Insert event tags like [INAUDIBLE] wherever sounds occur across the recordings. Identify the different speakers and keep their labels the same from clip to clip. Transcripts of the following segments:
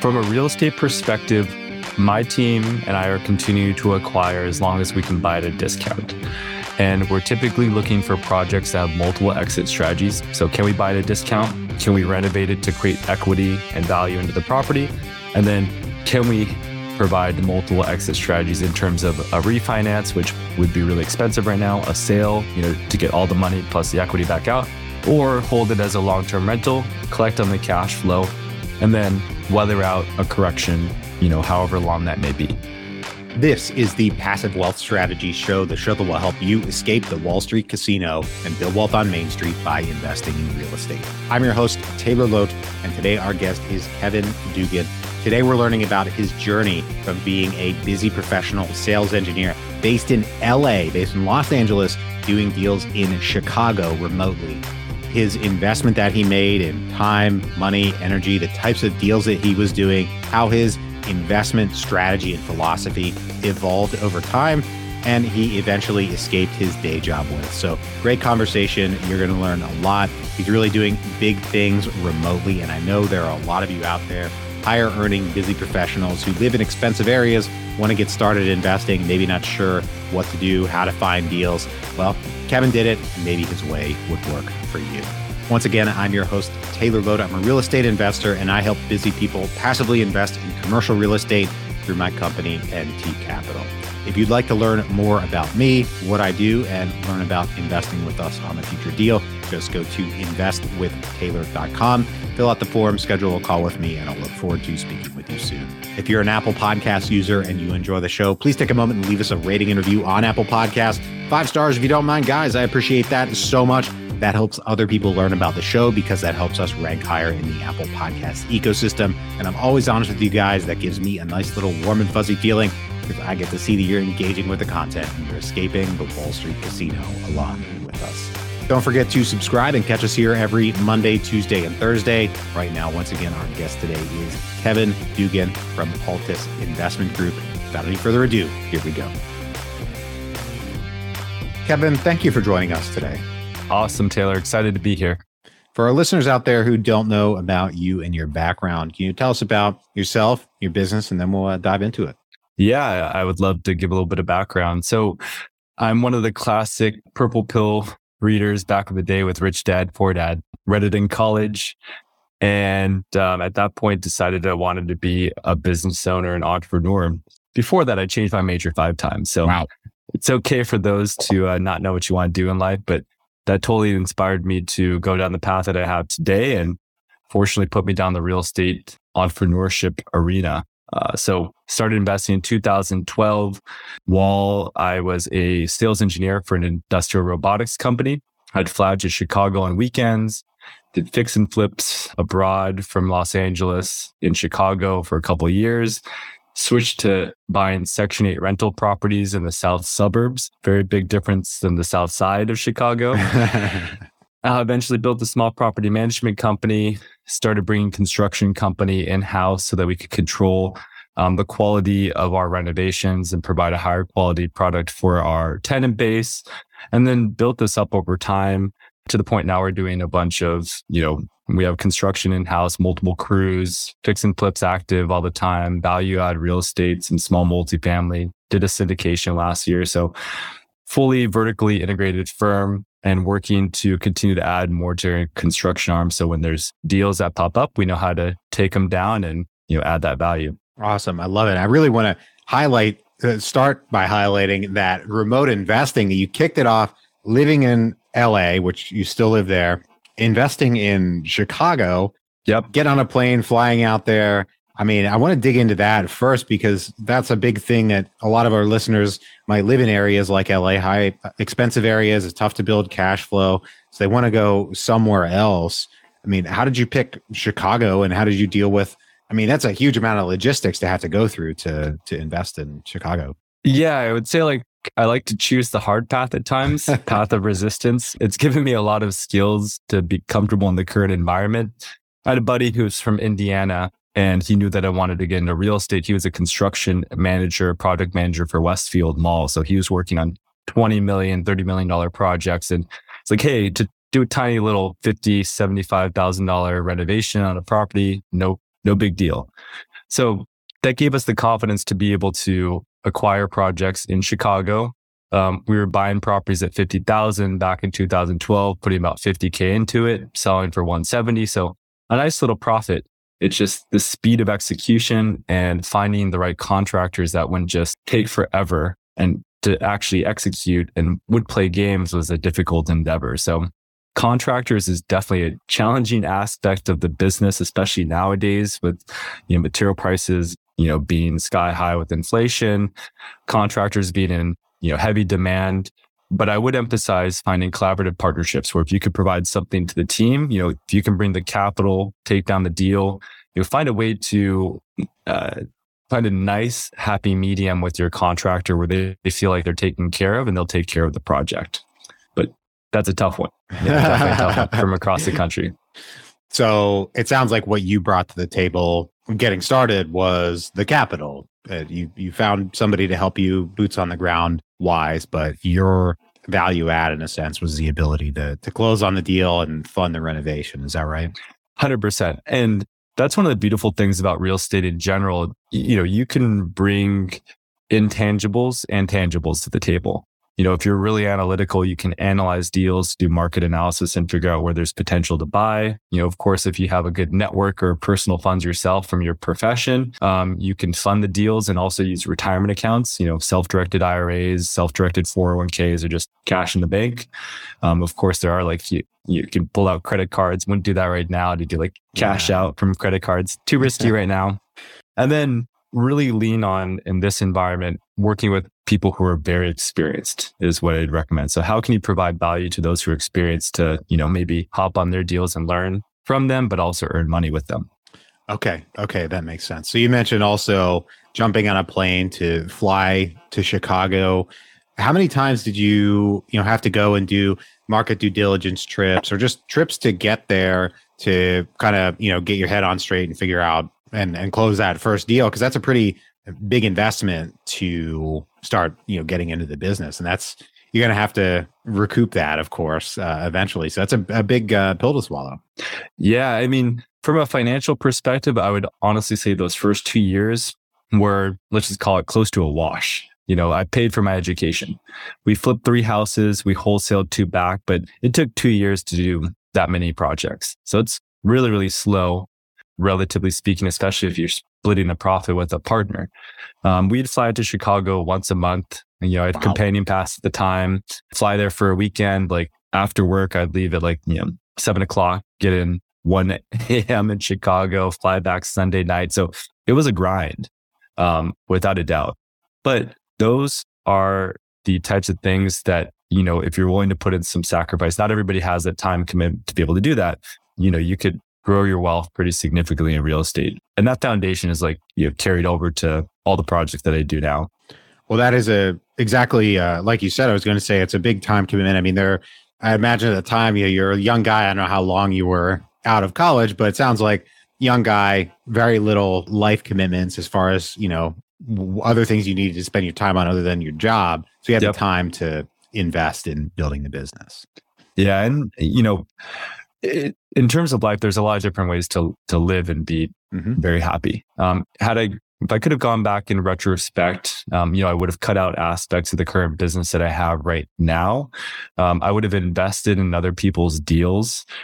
Speaker 1: From a real estate perspective, my team and I are continuing to acquire as long as we can buy at a discount. And we're typically looking for projects that have multiple exit strategies. So, can we buy at a discount? Can we renovate it to create equity and value into the property? And then, can we provide multiple exit strategies in terms of a refinance, which would be really expensive right now, a sale, you know, to get all the money plus the equity back out, or hold it as a long-term rental, collect on the cash flow, and then weather out a correction, you know, however long that may be.
Speaker 2: This is the Passive Wealth Strategy Show, the show that will help you escape the Wall Street casino and build wealth on Main Street by investing in real estate. I'm your host, Taylor Loht, and today our guest is Kevin Dugan. Today we're learning about his journey from being a busy professional sales engineer based in LA, based in Los Angeles, doing deals in Chicago remotely. His investment that he made in time, money, energy, the types of deals that he was doing, how his investment strategy and philosophy evolved over time, and he eventually escaped his day job with. So, great conversation. You're going to learn a lot. He's really doing big things remotely, and I know there are a lot of you out there, higher earning, busy professionals who live in expensive areas, want to get started investing, maybe not sure what to do, how to find deals. Well, Kevin did it, maybe his way would work for you. Once again, I'm your host, Taylor Loht. I'm a real estate investor, and I help busy people passively invest in commercial real estate through my company, NT Capital. If you'd like to learn more about me, what I do, and learn about investing with us on a future deal, just go to investwithtaylor.com, fill out the form, schedule a call with me, and I'll look forward to speaking with you soon. If you're an Apple Podcast user and you enjoy the show, please take a moment and leave us a rating and review on Apple Podcast. Five stars if you don't mind, guys. I appreciate that so much. That helps other people learn about the show because that helps us rank higher in the Apple Podcast ecosystem. And I'm always honest with you guys. That gives me a nice little warm and fuzzy feeling because I get to see that you're engaging with the content and you're escaping the Wall Street casino along with us. Don't forget to subscribe and catch us here every Monday, Tuesday, and Thursday. Right now, once again, our guest today is Kevin Dugan from Altus Investment Group. Without any further ado, here we go. Kevin, thank you for joining us today.
Speaker 1: Awesome, Taylor. Excited to be here.
Speaker 2: For our listeners out there who don't know about you and your background, can you tell us about yourself, your business, and then we'll uh, dive into it?
Speaker 1: Yeah, I would love to give a little bit of background. So, I'm one of the classic purple pill readers back in the day with Rich Dad, Poor Dad. Read it in college. And um, at that point, decided I wanted to be a business owner and entrepreneur. Before that, I changed my major five times. So, wow. it's okay for those to uh, not know what you want to do in life, but that totally inspired me to go down the path that I have today and fortunately put me down the real estate entrepreneurship arena. Uh, so started investing in 2012 while I was a sales engineer for an industrial robotics company. I'd fly to Chicago on weekends, did fix and flips abroad from Los Angeles in Chicago for a couple years, switched to buying Section 8 rental properties in the south suburbs. Very big difference than the south side of Chicago. [LAUGHS] I eventually built a small property management company, started bringing construction company in house so that we could control um, the quality of our renovations and provide a higher quality product for our tenant base. And then built this up over time to the point now we're doing a bunch of, you know, we have construction in house, multiple crews, fix and flips active all the time, value add real estate, some small multifamily, did a syndication last year. So fully vertically integrated firm and working to continue to add more to construction arms. So when there's deals that pop up, we know how to take them down and, you know, add that value.
Speaker 2: Awesome. I love it. I really want to highlight, uh, start by highlighting that remote investing that you kicked it off living in LA, which you still live there investing in Chicago.
Speaker 1: Yep.
Speaker 2: Get on a plane, flying out there. I mean, I want to dig into that first because that's a big thing that a lot of our listeners might live in areas like LA, high uh, expensive areas. It's tough to build cash flow. So they want to go somewhere else. I mean, how did you pick Chicago and how did you deal with? I mean, that's a huge amount of logistics to have to go through to to invest in Chicago.
Speaker 1: Yeah, I would say like I like to choose the hard path at times, [LAUGHS] path of resistance. It's given me a lot of skills to be comfortable in the current environment. I had a buddy who's from Indiana and he knew that I wanted to get into real estate. He was a construction manager, project manager for Westfield Mall. So he was working on 20 million, 30 million dollar projects. And it's like, hey, to do a tiny little 50, $75,000 renovation on a property, no no big deal. So that gave us the confidence to be able to acquire projects in Chicago. Um, we were buying properties at 50,000 back in 2012, putting about 50K into it, selling for 170. So a nice little profit. It's just the speed of execution and finding the right contractors that wouldn't just take forever and to actually execute and would play games was a difficult endeavor. So contractors is definitely a challenging aspect of the business, especially nowadays with you know material prices, you know, being sky high with inflation, contractors being in, you know, heavy demand. But I would emphasize finding collaborative partnerships where if you could provide something to the team, you know, if you can bring the capital, take down the deal, you'll find a way to uh, find a nice, happy medium with your contractor where they, they feel like they're taken care of and they'll take care of the project. But that's a tough one. [LAUGHS] Yeah, tough one from across the country.
Speaker 2: So it sounds like what you brought to the table getting started was the capital. Uh, you you found somebody to help you boots on the ground wise, but your value add in a sense was the ability to to close on the deal and fund the renovation. Is that right?
Speaker 1: Hundred percent. And that's one of the beautiful things about real estate in general. You know, you can bring intangibles and tangibles to the table. You know, if you're really analytical, you can analyze deals, do market analysis and figure out where there's potential to buy. You know, of course, if you have a good network or personal funds yourself from your profession, um, you can fund the deals and also use retirement accounts, you know, self-directed IRAs, self-directed 401ks or just cash in the bank. Um, of course, there are like you, you can pull out credit cards. Wouldn't do that right now to do like cash yeah. out from credit cards. Too risky [LAUGHS] right now. And then really lean on in this environment working with people who are very experienced is what I'd recommend. So how can you provide value to those who are experienced to, you know, maybe hop on their deals and learn from them, but also earn money with them?
Speaker 2: Okay. Okay. That makes sense. So you mentioned also jumping on a plane to fly to Chicago. How many times did you, you know, have to go and do market due diligence trips or just trips to get there to kind of, you know, get your head on straight and figure out and, and close that first deal? Cause that's a pretty big investment to start you know getting into the business. And that's you're going to have to recoup that of course uh, eventually. So that's a, a big uh, pill to swallow.
Speaker 1: Yeah i mean from a financial perspective i would honestly say those first two years were let's just call it close to a wash. You know i paid for my education. We flipped three houses we wholesaled two back but it took two years to do that many projects. So it's really really slow relatively speaking especially if you're splitting the profit with a partner. Um, we'd fly to Chicago once a month. And, you know, I had wow. companion pass at the time, fly there for a weekend. Like after work, I'd leave at like, you know, seven o'clock, get in 1 a.m. in Chicago, fly back Sunday night. So it was a grind, um, without a doubt. But those are the types of things that, you know, if you're willing to put in some sacrifice, not everybody has that time commitment to be able to do that. You know, you could grow your wealth pretty significantly in real estate. And that foundation is like, you know, carried over to all the projects that I do now.
Speaker 2: Well, that is a exactly uh, like you said. I was going to say it's a big time commitment. I mean, there. I imagine at the time, you know, you're a young guy. I don't know how long you were out of college, but it sounds like young guy, very little life commitments as far as you know, other things you needed to spend your time on other than your job. So you had yep. the time to invest in building the business.
Speaker 1: Yeah, and you know, it, in terms of life, there's a lot of different ways to to live and be mm-hmm. very happy. Um, had I if I could have gone back in retrospect, um, you know, I would have cut out aspects of the current business that I have right now. Um, I would have invested in other people's deals. [LAUGHS]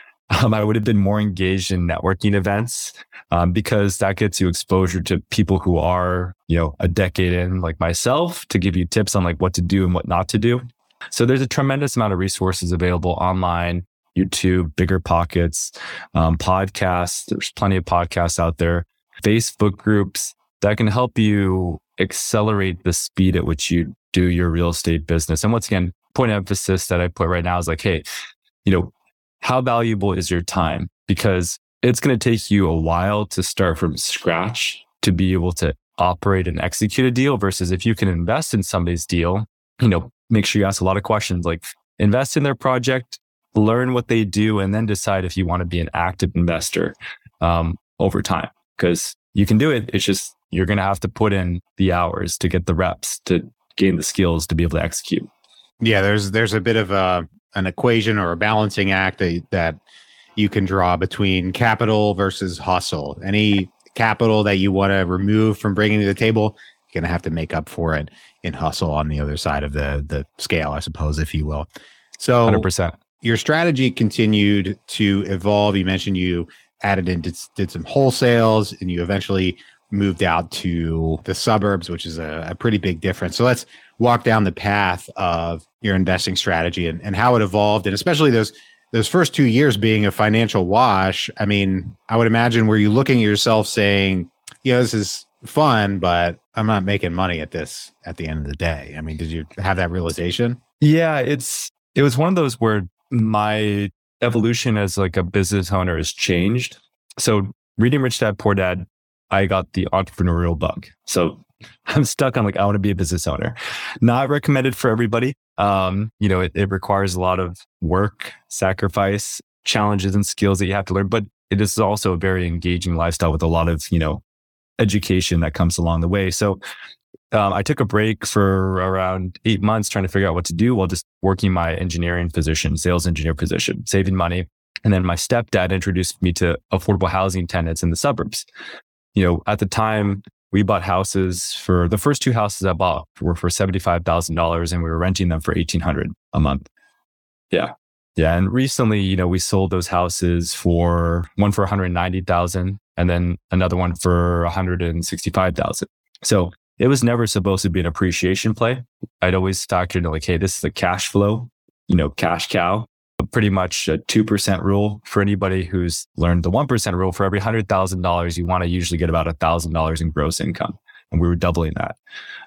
Speaker 1: Um, I would have been more engaged in networking events um, because that gets you exposure to people who are, you know, a decade in, like myself, to give you tips on like what to do and what not to do. So there's a tremendous amount of resources available online YouTube, BiggerPockets, um, podcasts. There's plenty of podcasts out there, Facebook groups that can help you accelerate the speed at which you do your real estate business. And once again, point of emphasis that I put right now is like, hey, you know, how valuable is your time? Because it's going to take you a while to start from scratch to be able to operate and execute a deal versus if you can invest in somebody's deal, you know, make sure you ask a lot of questions like invest in their project, learn what they do, and then decide if you want to be an active investor um, over time. Because you can do it. It's just you're going to have to put in the hours to get the reps to gain the skills to be able to execute.
Speaker 2: Yeah, there's there's a bit of a an equation or a balancing act that, that you can draw between capital versus hustle. Any capital that you want to remove from bringing to the table, you're going to have to make up for it in hustle on the other side of the the scale, I suppose, if you will. So,
Speaker 1: hundred percent.
Speaker 2: Your strategy continued to evolve. You mentioned you added in did, did some wholesales, and you eventually moved out to the suburbs, which is a, a pretty big difference. So let's walk down the path of your investing strategy and, and how it evolved, and especially those those first two years being a financial wash. I mean, I would imagine were you looking at yourself saying, "Yeah, this is fun, but I'm not making money at this at the end of the day." I mean, did you have that realization?
Speaker 1: Yeah, it's it was one of those where my evolution as like a business owner has changed. So reading Rich Dad Poor Dad, I got the entrepreneurial bug. So [LAUGHS] I'm stuck. I'm like, I want to be a business owner. Not recommended for everybody. Um, you know, it, it requires a lot of work, sacrifice, challenges and skills that you have to learn, but it is also a very engaging lifestyle with a lot of, you know, education that comes along the way. So um, I took a break for around eight months trying to figure out what to do while just working my engineering position, sales engineer position, saving money. And then my stepdad introduced me to affordable housing tenants in the suburbs. You know, at the time, we bought houses for the first two houses I bought were for $75,000 and we were renting them for 1800 a month. Yeah. Yeah. And recently, you know, we sold those houses for one for 190,000 and then another one for 165,000. So it was never supposed to be an appreciation play. I'd always factored in like, hey, this is a cash flow, you know, cash cow pretty much a 2% rule for anybody who's learned the 1% rule. For every $100,000, you want to usually get about $1,000 in gross income. And we were doubling that.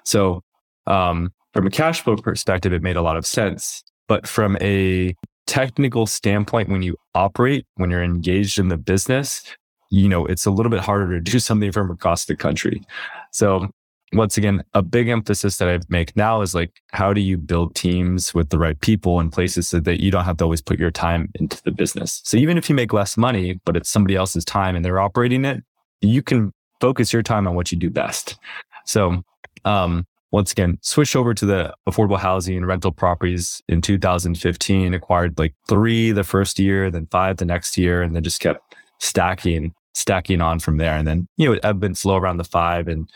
Speaker 1: So, um, from a cash flow perspective, it made a lot of sense. But from a technical standpoint, when you operate, when you're engaged in the business, you know, it's a little bit harder to do [LAUGHS] something from across the country. So once again, a big emphasis that I make now is like, how do you build teams with the right people and places so that you don't have to always put your time into the business? So even if you make less money, but it's somebody else's time and they're operating it, you can focus your time on what you do best. So, um, once again, switch over to the affordable housing and rental properties in 2015, acquired like three the first year, then five the next year, and then just kept stacking, stacking on from there. And then, you know, it ebbed and slow around the five and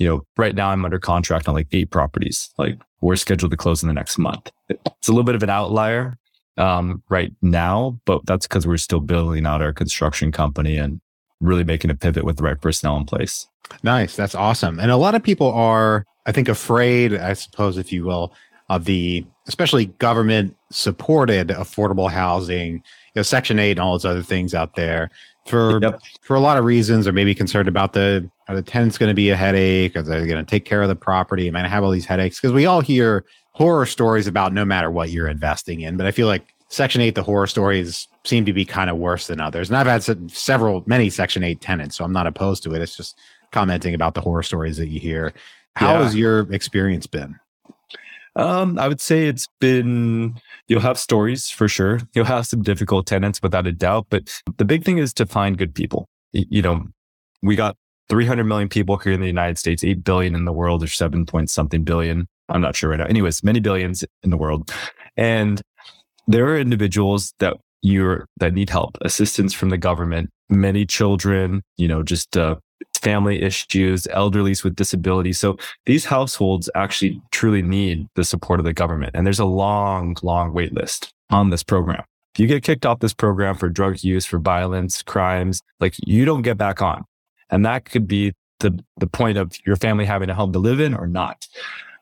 Speaker 1: you know, right now I'm under contract on like eight properties. Like we're scheduled to close in the next month. It's a little bit of an outlier um, right now, but that's because we're still building out our construction company and really making a pivot with the right personnel in place.
Speaker 2: Nice. That's awesome. And a lot of people are, I think, afraid, I suppose, if you will, of the especially government supported affordable housing, know, Section 8 and all those other things out there for yep. for a lot of reasons, or maybe concerned about the are the tenants going to be a headache? Are they going to take care of the property? Am I going to have all these headaches? Because we all hear horror stories about no matter what you're investing in, but I feel like Section 8, the horror stories seem to be kind of worse than others. And I've had several, many Section 8 tenants, so I'm not opposed to it. It's just commenting about the horror stories that you hear. How yeah. has your experience been?
Speaker 1: Um, I would say it's been, you'll have stories for sure. You'll have some difficult tenants without a doubt, but the big thing is to find good people. You know, we got 300 million people here in the United States, 8 billion in the world, or 7 point something billion. I'm not sure right now. Anyways, many billions in the world. And there are individuals that you're, that need help, assistance from the government, many children, you know, just, uh, family issues, elderlies with disabilities. So these households actually truly need the support of the government. And there's a long, long wait list on this program. If you get kicked off this program for drug use, for violence, crimes, like you don't get back on. And that could be the, the point of your family having a home to live in or not.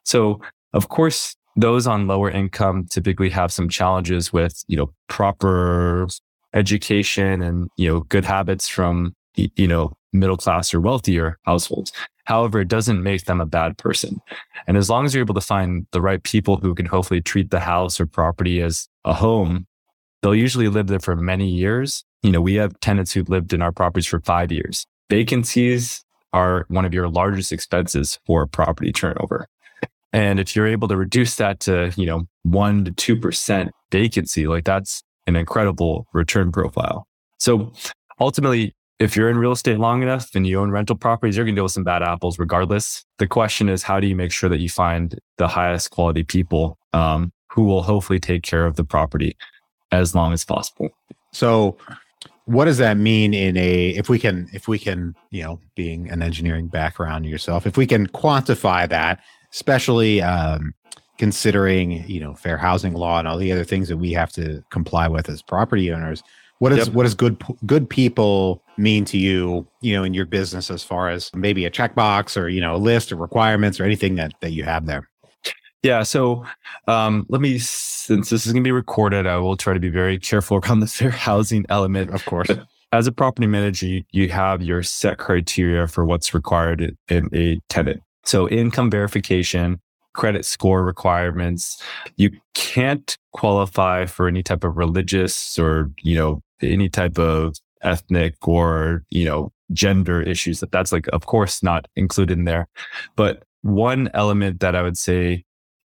Speaker 1: So of course, those on lower income typically have some challenges with, you know, proper education and, you know, good habits from, you know, middle class or wealthier households. However, it doesn't make them a bad person. And as long as you're able to find the right people who can hopefully treat the house or property as a home, they'll usually live there for many years. You know, we have tenants who've lived in our properties for five years. Vacancies are one of your largest expenses for property turnover. And if you're able to reduce that to, you know, one to 2% vacancy, like that's an incredible return profile. So ultimately, if you're in real estate long enough and you own rental properties, you're going to deal with some bad apples regardless. The question is, how do you make sure that you find the highest quality people um, who will hopefully take care of the property as long as possible?
Speaker 2: So what does that mean in a if we can if we can you know being an engineering background yourself if we can quantify that especially um, considering you know fair housing law and all the other things that we have to comply with as property owners what is yep. what does good good people mean to you you know in your business as far as maybe a checkbox or you know a list of requirements or anything that that you have there
Speaker 1: yeah. So um, let me, since this is going to be recorded, I will try to be very careful around [LAUGHS] the fair housing element.
Speaker 2: Of course.
Speaker 1: But [LAUGHS] as a property manager, you, you have your set criteria for what's required in a tenant. So income verification, credit score requirements. You can't qualify for any type of religious or, you know, any type of ethnic or, you know, gender issues that that's like, of course, not included in there. But one element that I would say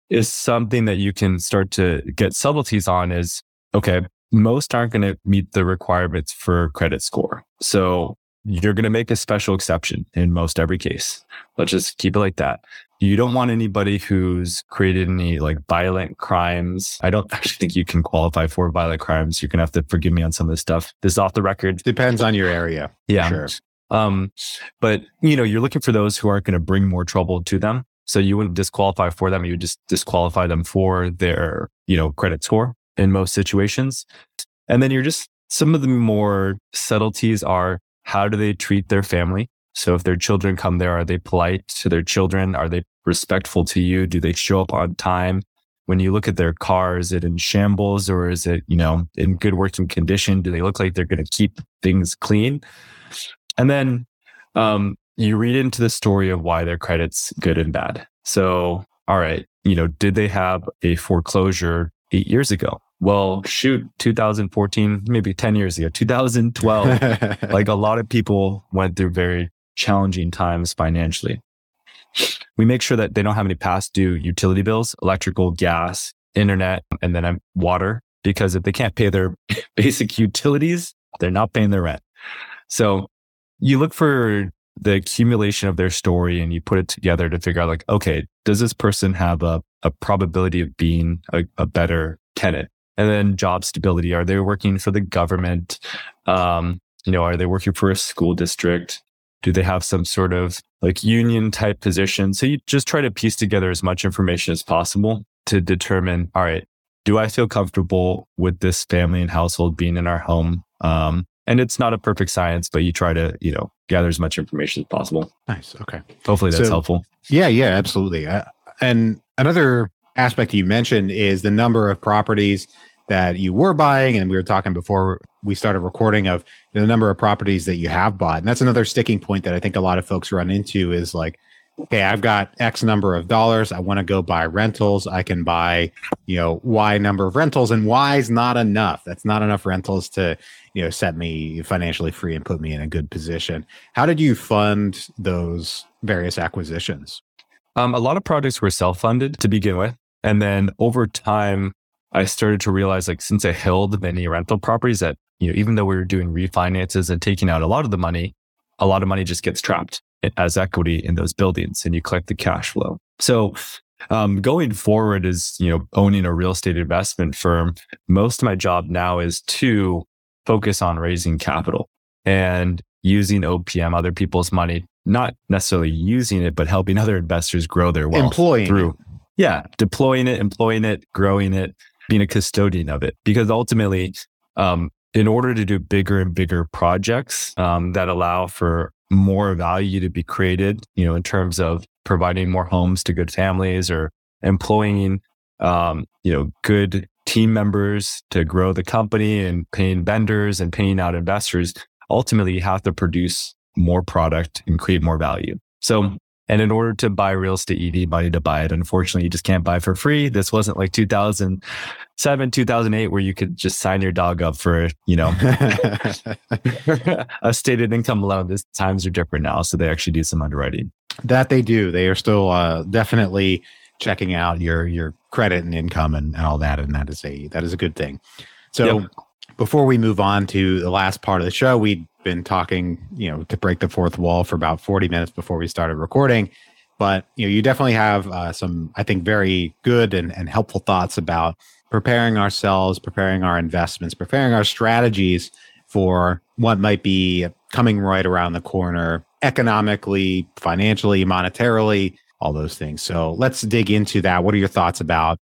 Speaker 1: is something that you can start to get subtleties on is okay, most aren't going to meet the requirements for credit score. So you're going to make a special exception in most every case. Let's just keep it like that. You don't want anybody who's created any like violent crimes. I don't [LAUGHS] actually think you can qualify for violent crimes. You're going to have to forgive me on some of this stuff. This is off the record.
Speaker 2: Depends on your area.
Speaker 1: Yeah. Sure. Um, but you know, you're looking for those who aren't going to bring more trouble to them. So you wouldn't disqualify for them. You would just disqualify them for their, you know, credit score in most situations. And then you're just, some of the more subtleties are how do they treat their family? So if their children come there, are they polite to their children? Are they respectful to you? Do they show up on time? When you look at their car, is it in shambles or is it, you know, in good working condition? Do they look like they're going to keep things clean? And then, um, you read into the story of why their credit's good and bad. So, all right, you know, did they have a foreclosure eight years ago? Well, shoot, 2014, maybe 10 years ago, 2012, [LAUGHS] like a lot of people went through very challenging times financially. We make sure that they don't have any past due utility bills, electrical, gas, internet, and then um, water, because if they can't pay their [LAUGHS] basic utilities, they're not paying their rent. So you look for the accumulation of their story and you put it together to figure out like, okay, does this person have a, a probability of being a, a better tenant? And then job stability. Are they working for the government? Um, you know, are they working for a school district? Do they have some sort of like union type position? So you just try to piece together as much information as possible to determine, all right, do I feel comfortable with this family and household being in our home? Um, and it's not a perfect science, but you try to, you know, gather as much information as possible.
Speaker 2: Nice. Okay.
Speaker 1: Hopefully that's so, helpful.
Speaker 2: Yeah. Yeah. Absolutely. Uh, and another aspect you mentioned is the number of properties that you were buying. And we were talking before we started recording of the number of properties that you have bought. And that's another sticking point that I think a lot of folks run into is like, okay, I've got X number of dollars. I want to go buy rentals. I can buy, you know, Y number of rentals, and Y is not enough. That's not enough rentals to, you know, set me financially free and put me in a good position. How did you fund those various acquisitions?
Speaker 1: Um, a lot of projects were self funded to begin with. And then over time, I started to realize like since I held many rental properties that, you know, even though we were doing refinances and taking out a lot of the money, a lot of money just gets trapped as equity in those buildings and you collect the cash flow. So um, going forward is, you know, owning a real estate investment firm. Most of my job now is to focus on raising capital and using OPM, other people's money, not necessarily using it, but helping other investors grow their wealth
Speaker 2: employing
Speaker 1: through. Yeah. Deploying it, employing it, growing it, being a custodian of it. Because ultimately, um, in order to do bigger and bigger projects um, that allow for more value to be created, you know, in terms of providing more homes to good families or employing, um, you know, good team members to grow the company and paying vendors and paying out investors. Ultimately, you have to produce more product and create more value. So and in order to buy real estate, you need money to buy it. Unfortunately, you just can't buy for free. This wasn't like 2007, 2008, where you could just sign your dog up for, you know, [LAUGHS] a stated income loan. This times are different now. So they actually do some underwriting.
Speaker 2: That they do. They are still uh, definitely checking out your, your credit and income and, and all that. And that is a, that is a good thing. So yep. Before we move on to the last part of the show, we'd been talking, you know, to break the fourth wall for about 40 minutes before we started recording. But, you know, you definitely have uh, some, I think, very good and, and helpful thoughts about preparing ourselves, preparing our investments, preparing our strategies for what might be coming right around the corner economically, financially, monetarily, all those things. So let's dig into that. What are your thoughts about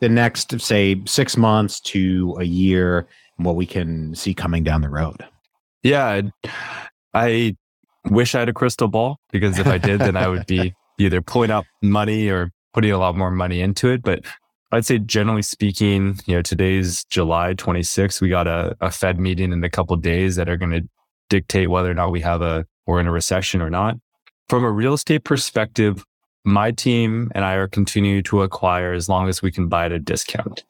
Speaker 2: the next, say, six months to a year, what we can see coming down the road?
Speaker 1: Yeah, I wish I had a crystal ball because if I did, then I would be [LAUGHS] either pulling out money or putting a lot more money into it. But I'd say generally speaking, you know, today's July 26th. We got a, a Fed meeting in a couple days that are going to dictate whether or not we have a we're in a recession or not. From a real estate perspective, my team and I are continuing to acquire as long as we can buy at a discount.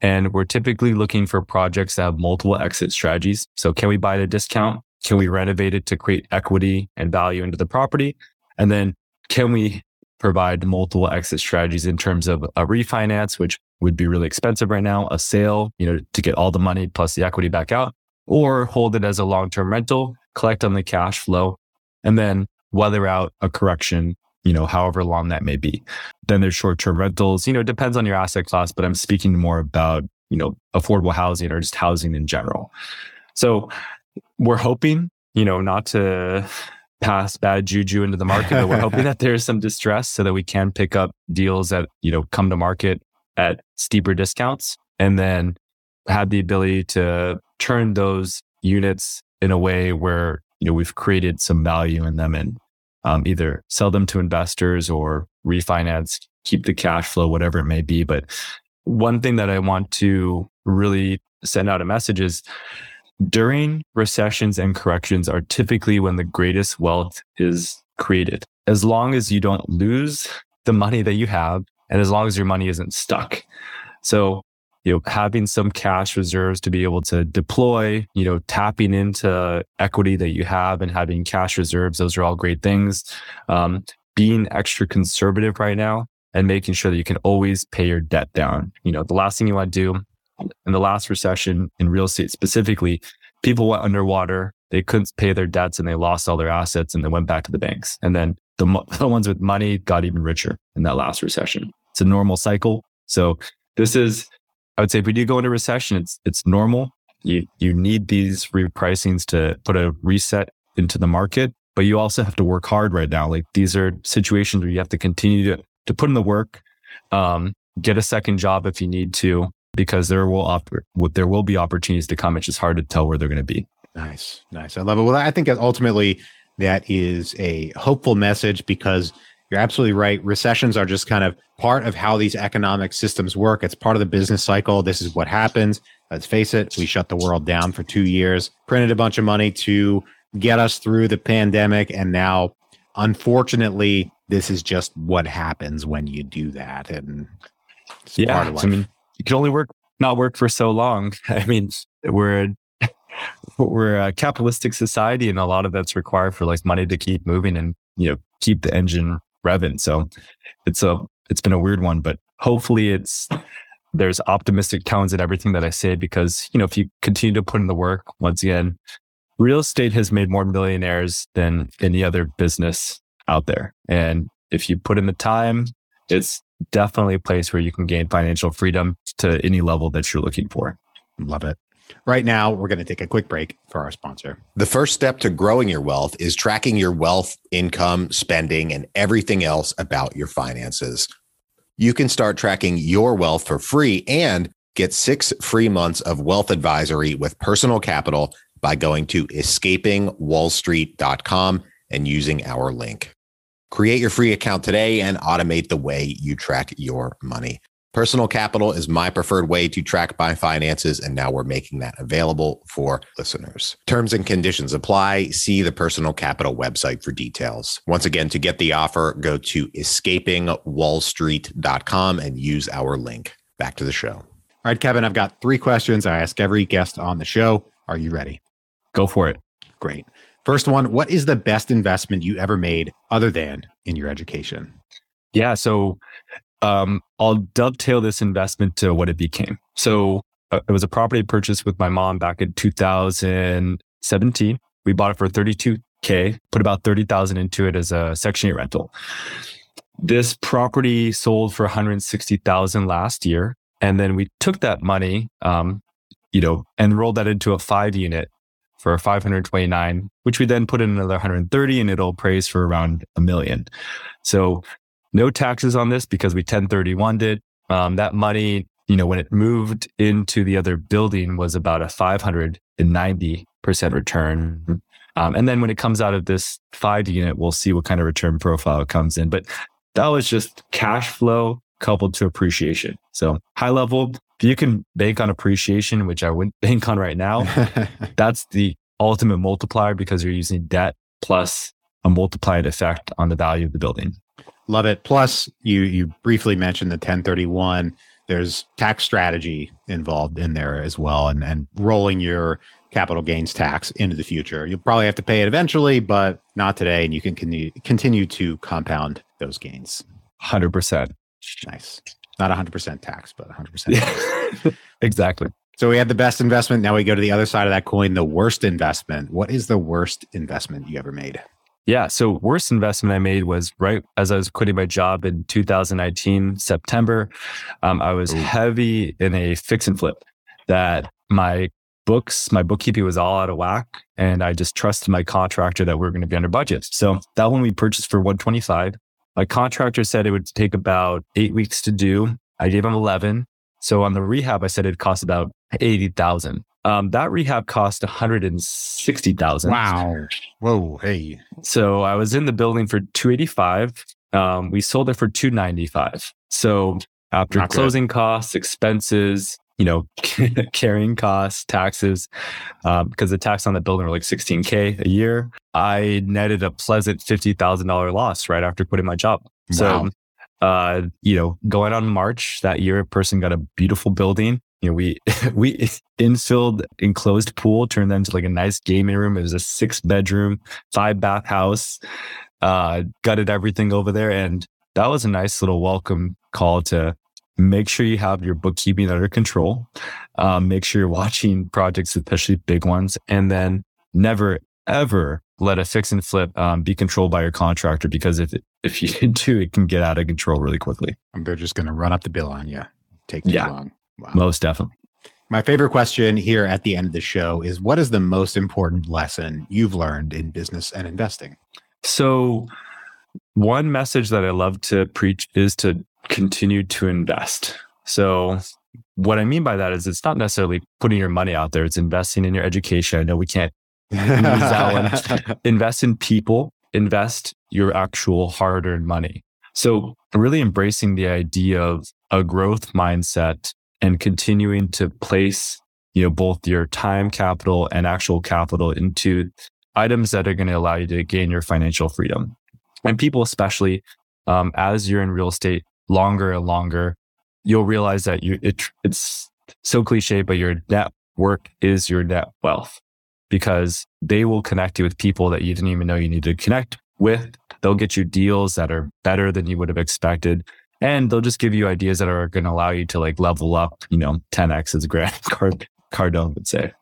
Speaker 1: And we're typically looking for projects that have multiple exit strategies. So can we buy at a discount? Can we renovate it to create equity and value into the property? And then can we provide multiple exit strategies in terms of a refinance, which would be really expensive right now, a sale, you know, to get all the money plus the equity back out, or hold it as a long-term rental, collect on the cash flow, and then weather out a correction, you know, however long that may be. Then there's short-term rentals, you know, it depends on your asset class, but I'm speaking more about, you know, affordable housing or just housing in general. So we're hoping, you know, not to pass bad juju into the market, but we're hoping [LAUGHS] that there's some distress so that we can pick up deals that, you know, come to market at steeper discounts and then have the ability to turn those units in a way where, you know, we've created some value in them and um, either sell them to investors or refinance, keep the cash flow, whatever it may be. But one thing that I want to really send out a message is during recessions and corrections are typically when the greatest wealth is created. As long as you don't lose the money that you have and as long as your money isn't stuck. So, you know, having some cash reserves to be able to deploy, you know, tapping into equity that you have and having cash reserves, those are all great things. Um, being extra conservative right now and making sure that you can always pay your debt down. You know, the last thing you want to do in the last recession in real estate specifically, people went underwater. They couldn't pay their debts and they lost all their assets and they went back to the banks. And then the, [LAUGHS] the ones with money got even richer in that last recession. It's a normal cycle. So this is, I would say, if we do go into recession, it's it's normal. You you need these repricings to put a reset into the market, but you also have to work hard right now. Like these are situations where you have to continue to to put in the work, um, get a second job if you need to, because there will op- there will be opportunities to come. It's just hard to tell where they're going to be.
Speaker 2: Nice, nice. I love it. Well, I think ultimately that is a hopeful message because you're absolutely right. Recessions are just kind of part of how these economic systems work. It's part of the business cycle. This is what happens. Let's face it, we shut the world down for two years, printed a bunch of money to get us through the pandemic. And now, unfortunately, this is just what happens when you do that. And
Speaker 1: yeah, I mean, you can only work not work for so long. [LAUGHS] I mean, we're [LAUGHS] we're a capitalistic society, and a lot of that's required for like money to keep moving and you know keep the engine revving. So it's a it's been a weird one, but hopefully it's there's optimistic tones in everything that I say because you know if you continue to put in the work, once again, real estate has made more millionaires than any other business out there, and if you put in the time, it's definitely a place where you can gain financial freedom to any level that you're looking for.
Speaker 2: Love it. Right now, we're going to take a quick break for our sponsor.
Speaker 3: The first step to growing your wealth is tracking your wealth, income, spending, and everything else about your finances. You can start tracking your wealth for free and get six free months of wealth advisory with personal capital by going to escapingwallstreet.com and using our link. Create your free account today and automate the way you track your money. Personal Capital is my preferred way to track my finances, and now we're making that available for listeners. Terms and conditions apply. See the Personal Capital website for details. Once again, to get the offer, go to escapingwallstreet.com and use our link. Back to the show. All
Speaker 2: right, Kevin, I've got three questions I ask every guest on the show. Are you ready?
Speaker 1: Go for it.
Speaker 2: Great. First one What is the best investment you ever made other than in your education?
Speaker 1: Yeah. So um, I'll dovetail this investment to what it became. So uh, it was a property purchase with my mom back in 2017. We bought it for 32K, put about 30,000 into it as a Section 8 rental. This property sold for 160,000 last year. And then we took that money, um, you know, and rolled that into a five unit for 529, which we then put in another 130 and it'll appraise for around a million. So no taxes on this because we 1031 did. Um, that money, you know, when it moved into the other building was about a 590% return. Um, and then when it comes out of this five unit, we'll see what kind of return profile it comes in. But that was just cash flow coupled to appreciation. So high level, if you can bank on appreciation, which I wouldn't [LAUGHS] bank on right now, [LAUGHS] that's the ultimate multiplier because you're using debt plus a multiplied effect on the value of the building.
Speaker 2: Love it. Plus, you you briefly mentioned the 1031. There's tax strategy involved in there as well, and and rolling your capital gains tax into the future. You'll probably have to pay it eventually, but not today, and you can continue continue to compound those gains.
Speaker 1: Hundred percent.
Speaker 2: Nice. Not 100% tax, but 100%. [LAUGHS]
Speaker 1: exactly.
Speaker 2: So we had the best investment. Now we go to the other side of that coin, the worst investment. What is the worst investment you ever made?
Speaker 1: Yeah. So worst investment I made was right as I was quitting my job in 2019 September. Um, I was Ooh. heavy in a fix and flip that my books, my bookkeeping was all out of whack, and I just trusted my contractor that we are going to be under budget. So that one we purchased for 125. My contractor said it would take about eight weeks to do. I gave him 11. So on the rehab, I said it cost about 80,000. Um, that rehab cost 160,000.
Speaker 2: Wow. Whoa. Hey.
Speaker 1: So I was in the building for 285. Um, we sold it for 295. So after Not closing good. costs, expenses, you know, [LAUGHS] carrying costs, taxes, um, because the tax on the building were like 16K a year. I netted a pleasant $50,000 loss right after quitting my job. Wow. So, uh, you know, going on March that year, a person got a beautiful building. You know, we, [LAUGHS] we infilled enclosed pool, turned that into like a nice gaming room. It was a six bedroom, five bath house, uh, gutted everything over there. And that was a nice little welcome call to make sure you have your bookkeeping under control. Um, make sure you're watching projects, especially big ones, and then never ever let a fix and flip um, be controlled by your contractor because if if [LAUGHS] you do, it can get out of control really quickly.
Speaker 2: They're just going to run up the bill on you. Take too
Speaker 1: yeah,
Speaker 2: long.
Speaker 1: Wow. Most definitely.
Speaker 2: My favorite question here at the end of the show is what is the most important lesson you've learned in business and investing?
Speaker 1: So, one message that I love to preach is to continue to invest. So, what I mean by that is it's not necessarily putting your money out there, it's investing in your education. I know we can't use that one. [LAUGHS] invest in people, invest your actual hard earned money. So, really embracing the idea of a growth mindset and continuing to place you know both your time capital and actual capital into items that are going to allow you to gain your financial freedom and people especially um, as you're in real estate longer and longer, you'll realize that you it, it's so cliche, but your network is your net wealth because they will connect you with people that you didn't even know you needed to connect with. They'll get you deals that are better than you would have expected. And they'll just give you ideas that are going to allow you to like level up, you know, 10x as Grant [LAUGHS] Cardone would say.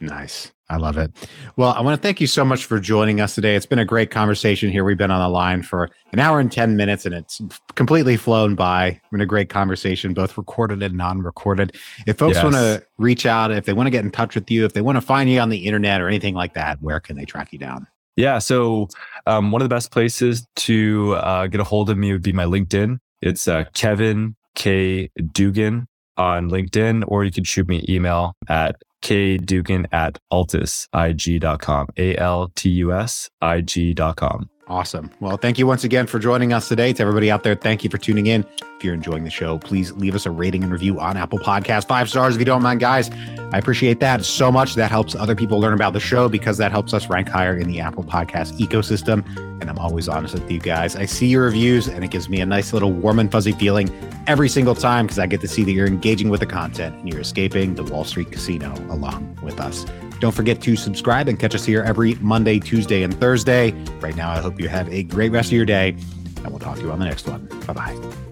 Speaker 2: Nice. I love it. Well, I want to thank you so much for joining us today. It's been a great conversation here. We've been on the line for an hour and 10 minutes and it's completely flown by. It's been a great conversation, both recorded and non recorded. If folks yes. want to reach out, if they want to get in touch with you, if they want to find you on the internet or anything like that, where can they track you down?
Speaker 1: Yeah. So, um, one of the best places to uh, get a hold of me would be my LinkedIn. It's uh, Kevin K. Dugan on LinkedIn, or you can shoot me email at kdugan at altusig.com, A L T U S I G.com.
Speaker 2: Awesome. Well, thank you once again for joining us today. To everybody out there, thank you for tuning in. If you're enjoying the show, please leave us a rating and review on Apple Podcast. Five stars if you don't mind, guys. I appreciate that so much. That helps other people learn about the show because that helps us rank higher in the Apple Podcast ecosystem. And I'm always honest with you guys. I see your reviews and it gives me a nice little warm and fuzzy feeling every single time because I get to see that you're engaging with the content and you're escaping the Wall Street casino along with us. Don't forget to subscribe and catch us here every Monday, Tuesday, and Thursday. Right now, I hope you have a great rest of your day, and we'll talk to you on the next one. Bye bye.